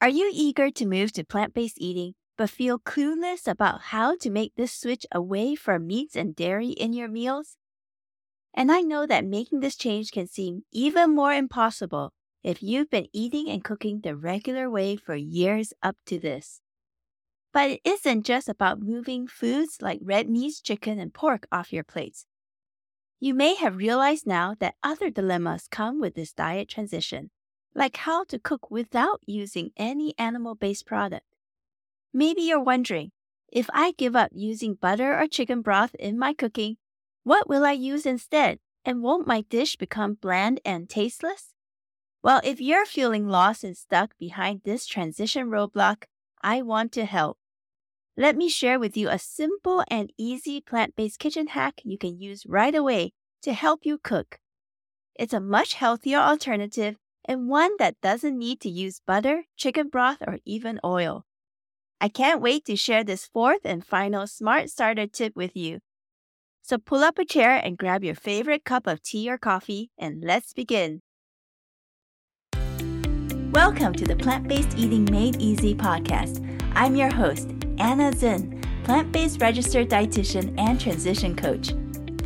Are you eager to move to plant based eating, but feel clueless about how to make this switch away from meats and dairy in your meals? And I know that making this change can seem even more impossible if you've been eating and cooking the regular way for years up to this. But it isn't just about moving foods like red meat, chicken, and pork off your plates. You may have realized now that other dilemmas come with this diet transition, like how to cook without using any animal based product. Maybe you're wondering if I give up using butter or chicken broth in my cooking, what will I use instead? And won't my dish become bland and tasteless? Well, if you're feeling lost and stuck behind this transition roadblock, I want to help. Let me share with you a simple and easy plant based kitchen hack you can use right away to help you cook. It's a much healthier alternative and one that doesn't need to use butter, chicken broth, or even oil. I can't wait to share this fourth and final smart starter tip with you. So pull up a chair and grab your favorite cup of tea or coffee, and let's begin. Welcome to the Plant Based Eating Made Easy podcast. I'm your host, Anna Zinn, plant based registered dietitian and transition coach.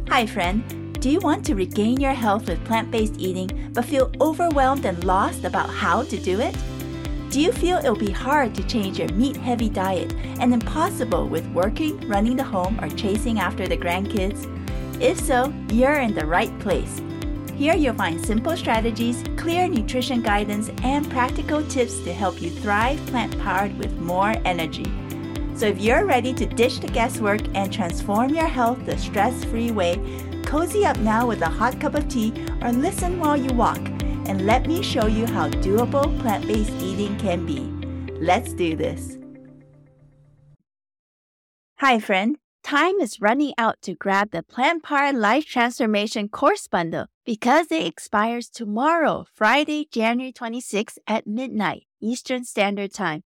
Hi, friend. Do you want to regain your health with plant based eating but feel overwhelmed and lost about how to do it? Do you feel it'll be hard to change your meat heavy diet and impossible with working, running the home, or chasing after the grandkids? If so, you're in the right place. Here you'll find simple strategies, clear nutrition guidance, and practical tips to help you thrive plant powered with more energy. So if you're ready to ditch the guesswork and transform your health the stress free way, cozy up now with a hot cup of tea or listen while you walk and let me show you how doable plant based eating can be. Let's do this. Hi, friend. Time is running out to grab the Plant Power Life Transformation course bundle because it expires tomorrow, Friday, January 26th at midnight Eastern Standard Time.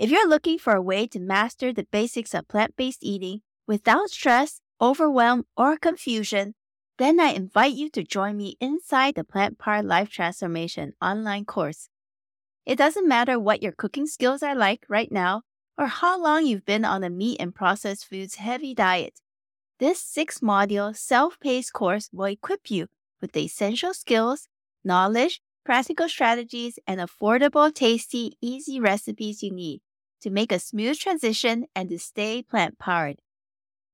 If you're looking for a way to master the basics of plant based eating without stress, overwhelm, or confusion, then I invite you to join me inside the Plant Power Life Transformation online course. It doesn't matter what your cooking skills are like right now or how long you've been on a meat and processed foods heavy diet. This six module self paced course will equip you with the essential skills, knowledge, practical strategies, and affordable, tasty, easy recipes you need to make a smooth transition and to stay plant powered.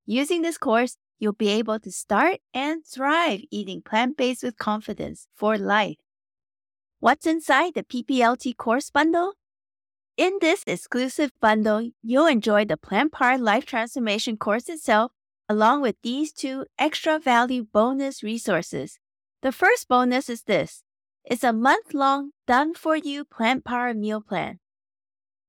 Using this course, you'll be able to start and thrive eating plant based with confidence for life. What's inside the PPLT course bundle? In this exclusive bundle, you'll enjoy the Plant Powered Life Transformation course itself, along with these two extra value bonus resources. The first bonus is this it's a month long, done for you plant power meal plan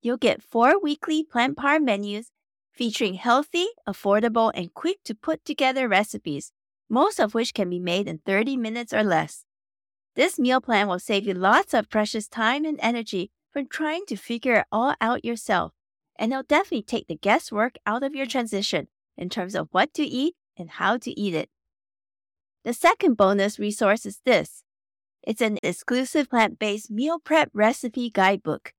you'll get four weekly plant power menus featuring healthy, affordable, and quick to put together recipes, most of which can be made in 30 minutes or less. This meal plan will save you lots of precious time and energy from trying to figure it all out yourself, and it'll definitely take the guesswork out of your transition in terms of what to eat and how to eat it. The second bonus resource is this it's an exclusive plant based meal prep recipe guidebook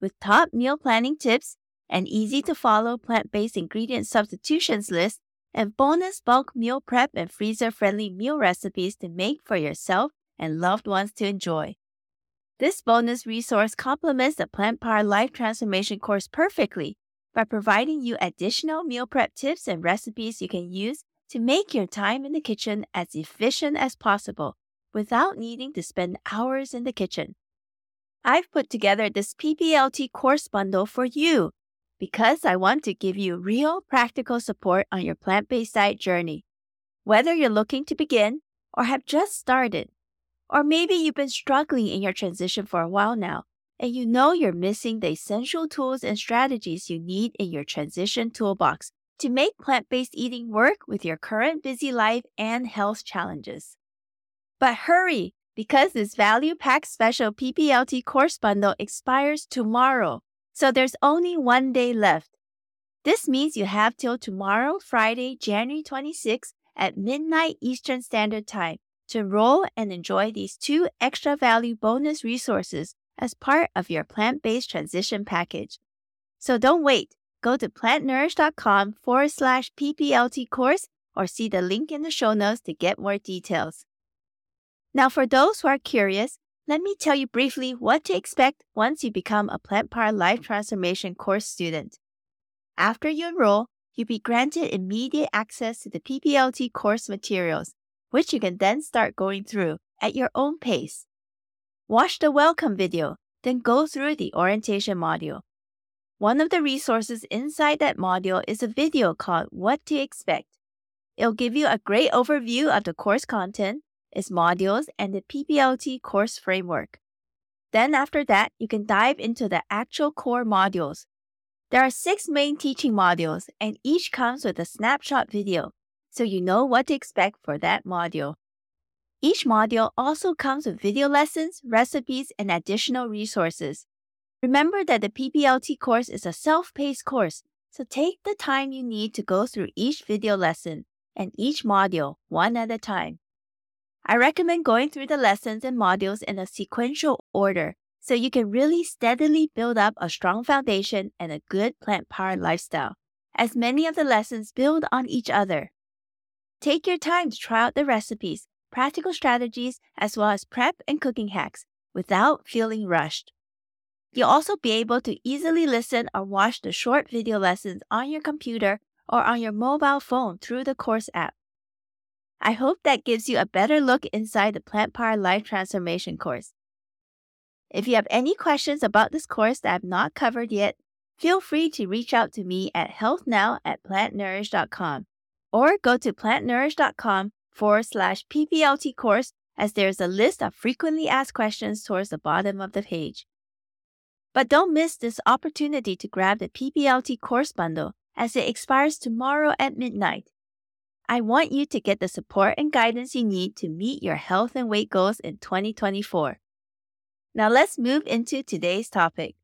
with top meal planning tips, an easy to follow plant based ingredient substitutions list, and bonus bulk meal prep and freezer friendly meal recipes to make for yourself and loved ones to enjoy. This bonus resource complements the Plant Power Life Transformation course perfectly by providing you additional meal prep tips and recipes you can use to make your time in the kitchen as efficient as possible without needing to spend hours in the kitchen. I've put together this PPLT course bundle for you because I want to give you real practical support on your plant based diet journey. Whether you're looking to begin or have just started, or maybe you've been struggling in your transition for a while now and you know you're missing the essential tools and strategies you need in your transition toolbox to make plant based eating work with your current busy life and health challenges. But hurry! Because this value pack special PPLT course bundle expires tomorrow, so there's only one day left. This means you have till tomorrow, Friday, January 26th at midnight Eastern Standard Time to enroll and enjoy these two extra value bonus resources as part of your plant based transition package. So don't wait. Go to plantnourish.com forward slash PPLT course or see the link in the show notes to get more details. Now, for those who are curious, let me tell you briefly what to expect once you become a Plant Power Life Transformation course student. After you enroll, you'll be granted immediate access to the PPLT course materials, which you can then start going through at your own pace. Watch the welcome video, then go through the orientation module. One of the resources inside that module is a video called What to Expect. It'll give you a great overview of the course content, its modules, and the PPLT course framework. Then, after that, you can dive into the actual core modules. There are six main teaching modules, and each comes with a snapshot video, so you know what to expect for that module. Each module also comes with video lessons, recipes, and additional resources. Remember that the PPLT course is a self paced course, so take the time you need to go through each video lesson and each module one at a time. I recommend going through the lessons and modules in a sequential order so you can really steadily build up a strong foundation and a good plant powered lifestyle, as many of the lessons build on each other. Take your time to try out the recipes, practical strategies, as well as prep and cooking hacks without feeling rushed. You'll also be able to easily listen or watch the short video lessons on your computer or on your mobile phone through the course app. I hope that gives you a better look inside the Plant Power Life Transformation course. If you have any questions about this course that I've not covered yet, feel free to reach out to me at healthnow at plantnourish.com or go to plantnourish.com forward slash PPLT course as there's a list of frequently asked questions towards the bottom of the page. But don't miss this opportunity to grab the PPLT course bundle as it expires tomorrow at midnight. I want you to get the support and guidance you need to meet your health and weight goals in 2024. Now let's move into today's topic.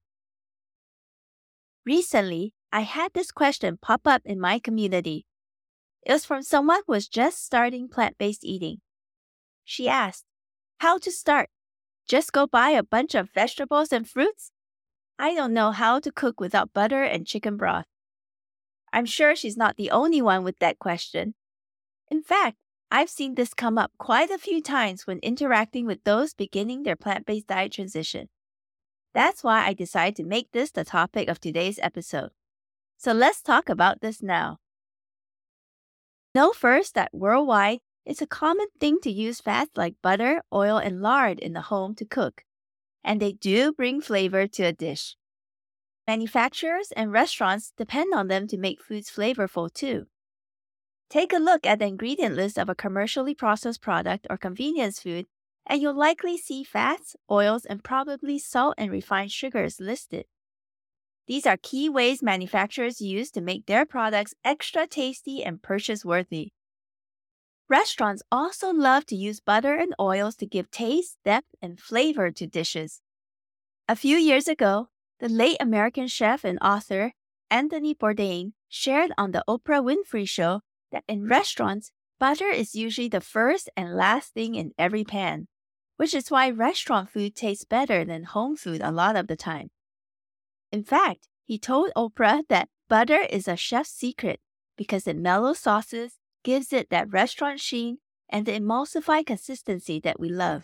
Recently, I had this question pop up in my community. It was from someone who was just starting plant based eating. She asked, How to start? Just go buy a bunch of vegetables and fruits? I don't know how to cook without butter and chicken broth. I'm sure she's not the only one with that question. In fact, I've seen this come up quite a few times when interacting with those beginning their plant based diet transition. That's why I decided to make this the topic of today's episode. So let's talk about this now. Know first that worldwide, it's a common thing to use fats like butter, oil, and lard in the home to cook, and they do bring flavor to a dish. Manufacturers and restaurants depend on them to make foods flavorful too. Take a look at the ingredient list of a commercially processed product or convenience food, and you'll likely see fats, oils, and probably salt and refined sugars listed. These are key ways manufacturers use to make their products extra tasty and purchase worthy. Restaurants also love to use butter and oils to give taste, depth, and flavor to dishes. A few years ago, the late American chef and author Anthony Bourdain shared on the Oprah Winfrey Show that in restaurants, butter is usually the first and last thing in every pan, which is why restaurant food tastes better than home food a lot of the time. In fact, he told Oprah that butter is a chef's secret because it mellows sauces, gives it that restaurant sheen, and the emulsified consistency that we love.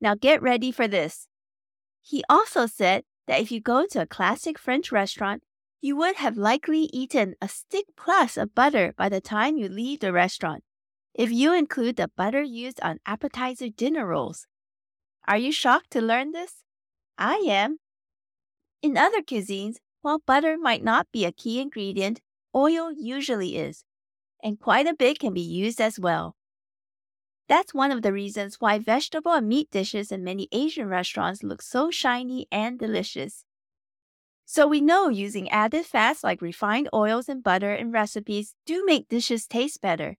Now get ready for this. He also said that if you go to a classic French restaurant, you would have likely eaten a stick plus of butter by the time you leave the restaurant, if you include the butter used on appetizer dinner rolls. Are you shocked to learn this? I am. In other cuisines, while butter might not be a key ingredient, oil usually is, and quite a bit can be used as well. That's one of the reasons why vegetable and meat dishes in many Asian restaurants look so shiny and delicious. So we know using added fats like refined oils and butter in recipes do make dishes taste better.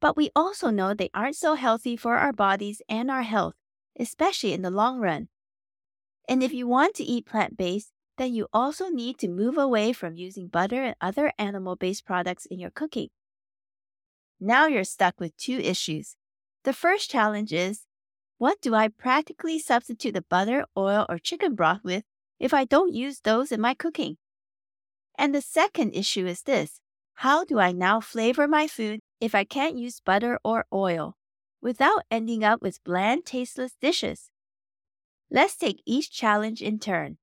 But we also know they aren't so healthy for our bodies and our health, especially in the long run. And if you want to eat plant based, then you also need to move away from using butter and other animal based products in your cooking. Now you're stuck with two issues. The first challenge is what do I practically substitute the butter, oil, or chicken broth with if I don't use those in my cooking? And the second issue is this how do I now flavor my food if I can't use butter or oil without ending up with bland, tasteless dishes? Let's take each challenge in turn.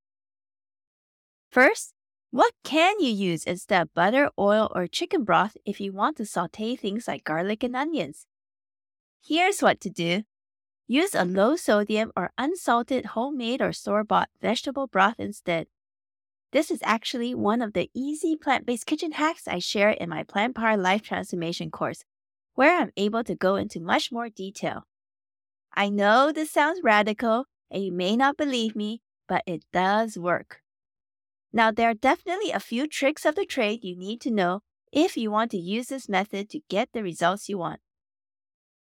First, what can you use instead of butter, oil, or chicken broth if you want to saute things like garlic and onions? Here's what to do. Use a low sodium or unsalted homemade or store bought vegetable broth instead. This is actually one of the easy plant based kitchen hacks I share in my Plant Power Life Transformation course, where I'm able to go into much more detail. I know this sounds radical and you may not believe me, but it does work. Now, there are definitely a few tricks of the trade you need to know if you want to use this method to get the results you want.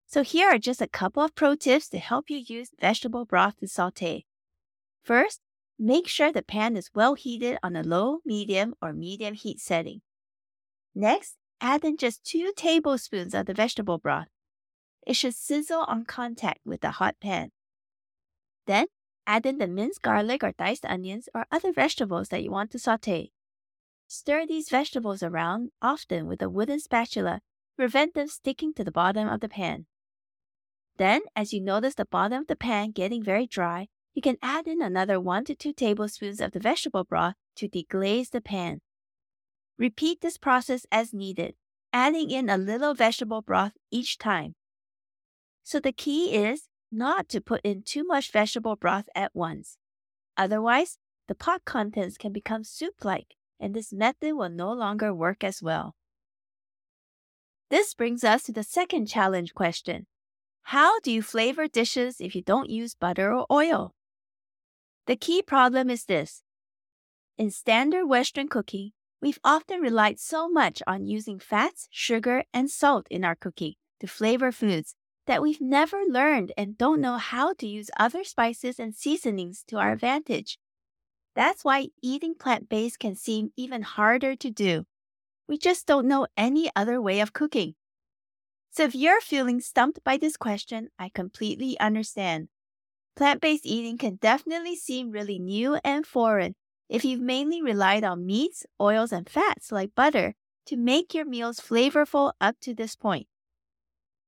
So here are just a couple of pro tips to help you use vegetable broth to saute. First, make sure the pan is well heated on a low, medium, or medium heat setting. Next, add in just 2 tablespoons of the vegetable broth. It should sizzle on contact with the hot pan. Then, Add in the minced garlic or diced onions or other vegetables that you want to saute. Stir these vegetables around often with a wooden spatula to prevent them sticking to the bottom of the pan. Then, as you notice the bottom of the pan getting very dry, you can add in another 1 to 2 tablespoons of the vegetable broth to deglaze the pan. Repeat this process as needed, adding in a little vegetable broth each time. So the key is not to put in too much vegetable broth at once. Otherwise, the pot contents can become soup like, and this method will no longer work as well. This brings us to the second challenge question How do you flavor dishes if you don't use butter or oil? The key problem is this In standard Western cooking, we've often relied so much on using fats, sugar, and salt in our cooking to flavor foods that we've never learned and don't know how to use other spices and seasonings to our advantage. That's why eating plant based can seem even harder to do. We just don't know any other way of cooking. So if you're feeling stumped by this question, I completely understand. Plant based eating can definitely seem really new and foreign if you've mainly relied on meats, oils, and fats like butter to make your meals flavorful up to this point.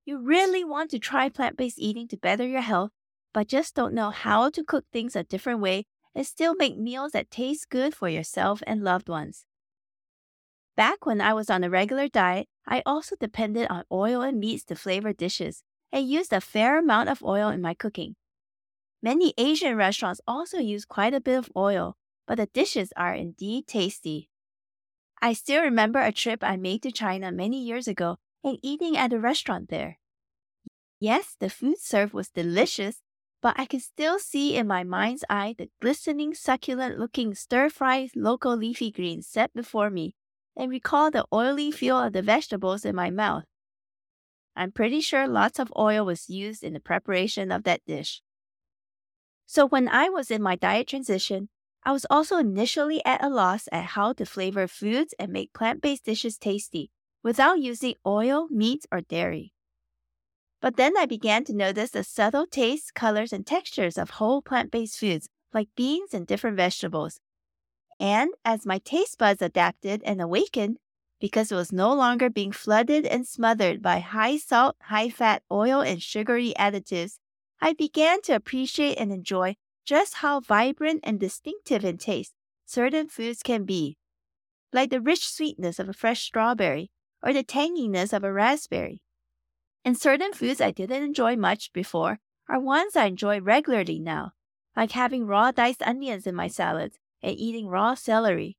You really want to try plant based eating to better your health, but just don't know how to cook things a different way and still make meals that taste good for yourself and loved ones. Back when I was on a regular diet, I also depended on oil and meats to flavor dishes and used a fair amount of oil in my cooking. Many Asian restaurants also use quite a bit of oil, but the dishes are indeed tasty. I still remember a trip I made to China many years ago and eating at a restaurant there. Yes, the food served was delicious, but I can still see in my mind's eye the glistening, succulent looking stir fried local leafy greens set before me and recall the oily feel of the vegetables in my mouth. I'm pretty sure lots of oil was used in the preparation of that dish. So when I was in my diet transition, I was also initially at a loss at how to flavor foods and make plant based dishes tasty without using oil, meat, or dairy. But then I began to notice the subtle tastes, colors, and textures of whole plant based foods like beans and different vegetables. And as my taste buds adapted and awakened, because it was no longer being flooded and smothered by high salt, high fat oil, and sugary additives, I began to appreciate and enjoy just how vibrant and distinctive in taste certain foods can be, like the rich sweetness of a fresh strawberry or the tanginess of a raspberry. And certain foods I didn't enjoy much before are ones I enjoy regularly now, like having raw diced onions in my salads and eating raw celery.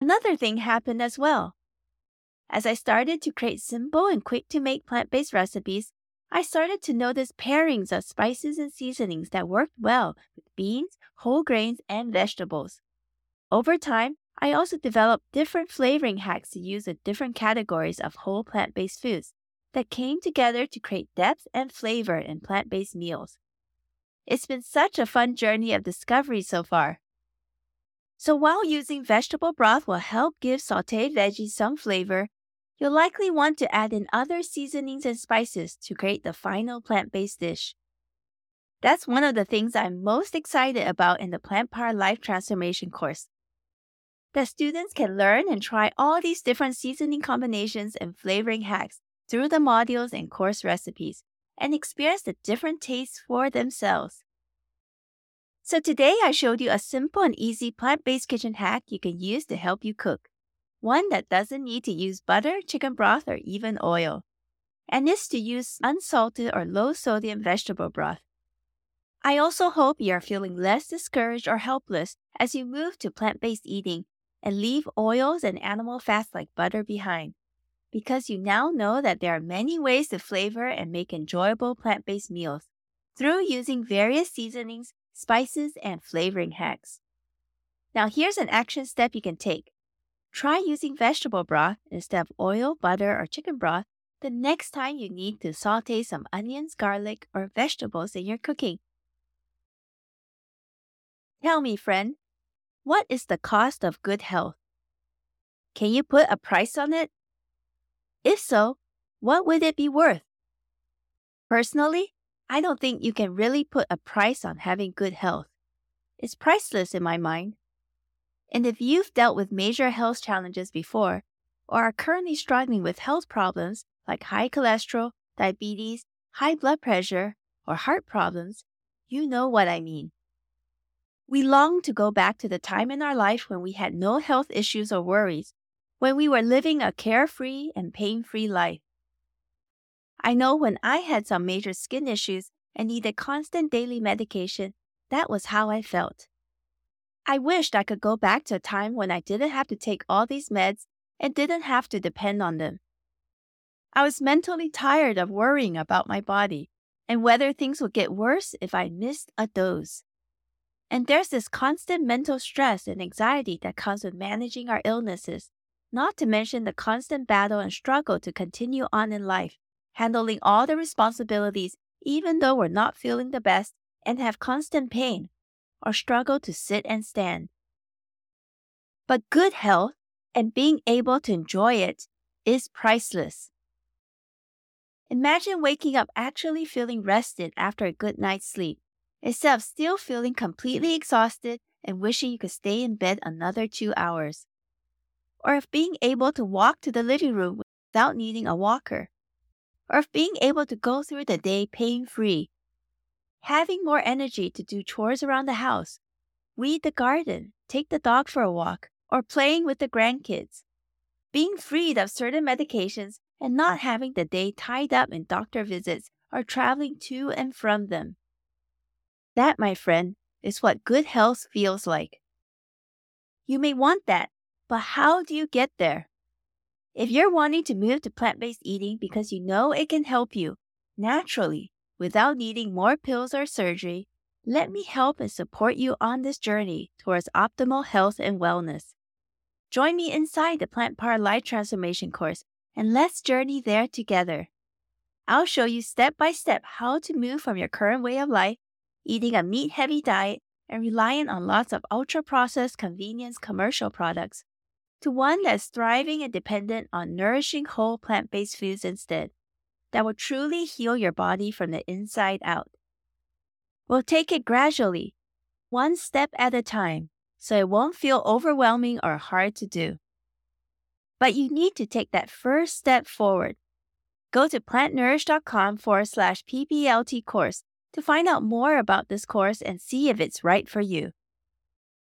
Another thing happened as well. As I started to create simple and quick to make plant based recipes, I started to notice pairings of spices and seasonings that worked well with beans, whole grains, and vegetables. Over time, I also developed different flavoring hacks to use in different categories of whole plant based foods that came together to create depth and flavor in plant based meals. It's been such a fun journey of discovery so far. So, while using vegetable broth will help give sauteed veggies some flavor, you'll likely want to add in other seasonings and spices to create the final plant based dish. That's one of the things I'm most excited about in the Plant Power Life Transformation course. That students can learn and try all these different seasoning combinations and flavoring hacks through the modules and course recipes and experience the different tastes for themselves. So today I showed you a simple and easy plant-based kitchen hack you can use to help you cook. One that doesn't need to use butter, chicken broth, or even oil. And is to use unsalted or low sodium vegetable broth. I also hope you are feeling less discouraged or helpless as you move to plant based eating and leave oils and animal fats like butter behind, because you now know that there are many ways to flavor and make enjoyable plant based meals through using various seasonings, spices, and flavoring hacks. Now, here's an action step you can take. Try using vegetable broth instead of oil, butter, or chicken broth the next time you need to saute some onions, garlic, or vegetables in your cooking. Tell me, friend, what is the cost of good health? Can you put a price on it? If so, what would it be worth? Personally, I don't think you can really put a price on having good health. It's priceless in my mind. And if you've dealt with major health challenges before, or are currently struggling with health problems like high cholesterol, diabetes, high blood pressure, or heart problems, you know what I mean. We long to go back to the time in our life when we had no health issues or worries, when we were living a carefree and pain free life. I know when I had some major skin issues and needed constant daily medication, that was how I felt. I wished I could go back to a time when I didn't have to take all these meds and didn't have to depend on them. I was mentally tired of worrying about my body and whether things would get worse if I missed a dose. And there's this constant mental stress and anxiety that comes with managing our illnesses, not to mention the constant battle and struggle to continue on in life, handling all the responsibilities even though we're not feeling the best and have constant pain or struggle to sit and stand. But good health and being able to enjoy it is priceless. Imagine waking up actually feeling rested after a good night's sleep instead of still feeling completely exhausted and wishing you could stay in bed another two hours. Or of being able to walk to the living room without needing a walker. Or of being able to go through the day pain free. Having more energy to do chores around the house, weed the garden, take the dog for a walk, or playing with the grandkids. Being freed of certain medications and not having the day tied up in doctor visits or traveling to and from them. That, my friend, is what good health feels like. You may want that, but how do you get there? If you're wanting to move to plant based eating because you know it can help you naturally without needing more pills or surgery, let me help and support you on this journey towards optimal health and wellness. Join me inside the Plant Power Life Transformation course and let's journey there together. I'll show you step by step how to move from your current way of life eating a meat heavy diet and relying on lots of ultra processed convenience commercial products, to one that's thriving and dependent on nourishing whole plant based foods instead, that will truly heal your body from the inside out. We'll take it gradually, one step at a time, so it won't feel overwhelming or hard to do. But you need to take that first step forward. Go to plantnourish.com forward slash PPLT course to find out more about this course and see if it's right for you.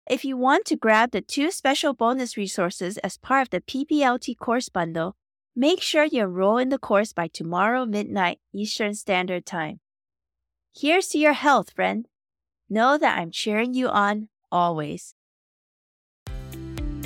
If you want to grab the two special bonus resources as part of the PPLT course bundle, make sure you enroll in the course by tomorrow midnight Eastern Standard Time. Here's to your health, friend. Know that I'm cheering you on always.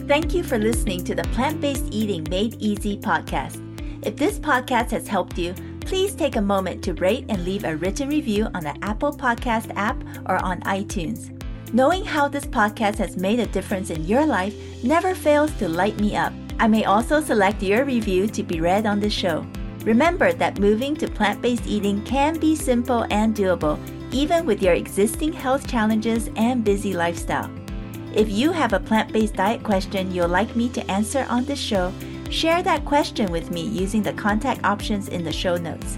Thank you for listening to the Plant Based Eating Made Easy podcast. If this podcast has helped you, please take a moment to rate and leave a written review on the Apple Podcast app or on iTunes. Knowing how this podcast has made a difference in your life never fails to light me up. I may also select your review to be read on the show. Remember that moving to plant based eating can be simple and doable, even with your existing health challenges and busy lifestyle. If you have a plant based diet question you'd like me to answer on this show, Share that question with me using the contact options in the show notes.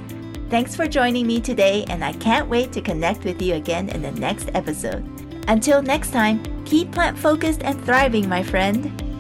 Thanks for joining me today, and I can't wait to connect with you again in the next episode. Until next time, keep plant focused and thriving, my friend.